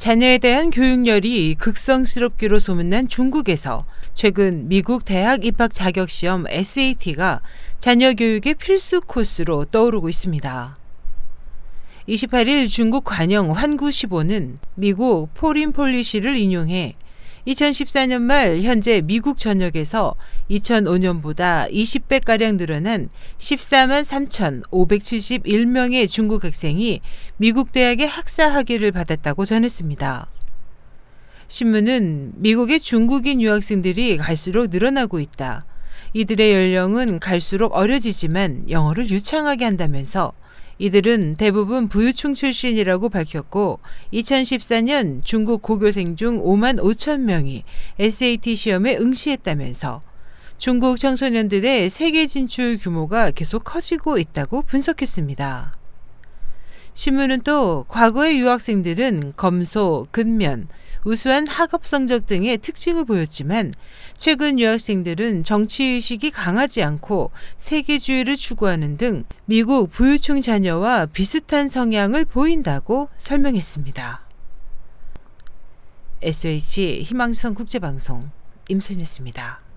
자녀에 대한 교육열이 극성스럽기로 소문난 중국에서 최근 미국 대학 입학 자격 시험 SAT가 자녀 교육의 필수 코스로 떠오르고 있습니다. 28일 중국 관영 환구시보는 미국 포린 폴리시를 인용해 2014년 말 현재 미국 전역에서 2005년보다 20배가량 늘어난 14만 3,571명의 중국 학생이 미국 대학에 학사 학위를 받았다고 전했습니다. 신문은 미국의 중국인 유학생들이 갈수록 늘어나고 있다. 이들의 연령은 갈수록 어려지지만 영어를 유창하게 한다면서 이들은 대부분 부유층 출신이라고 밝혔고 2014년 중국 고교생 중 5만 5천 명이 SAT 시험에 응시했다면서 중국 청소년들의 세계 진출 규모가 계속 커지고 있다고 분석했습니다. 신문은 또 과거의 유학생들은 검소, 근면, 우수한 학업 성적 등의 특징을 보였지만 최근 유학생들은 정치의식이 강하지 않고 세계주의를 추구하는 등 미국 부유층 자녀와 비슷한 성향을 보인다고 설명했습니다. SH 희망성 국제방송 임선이었습니다.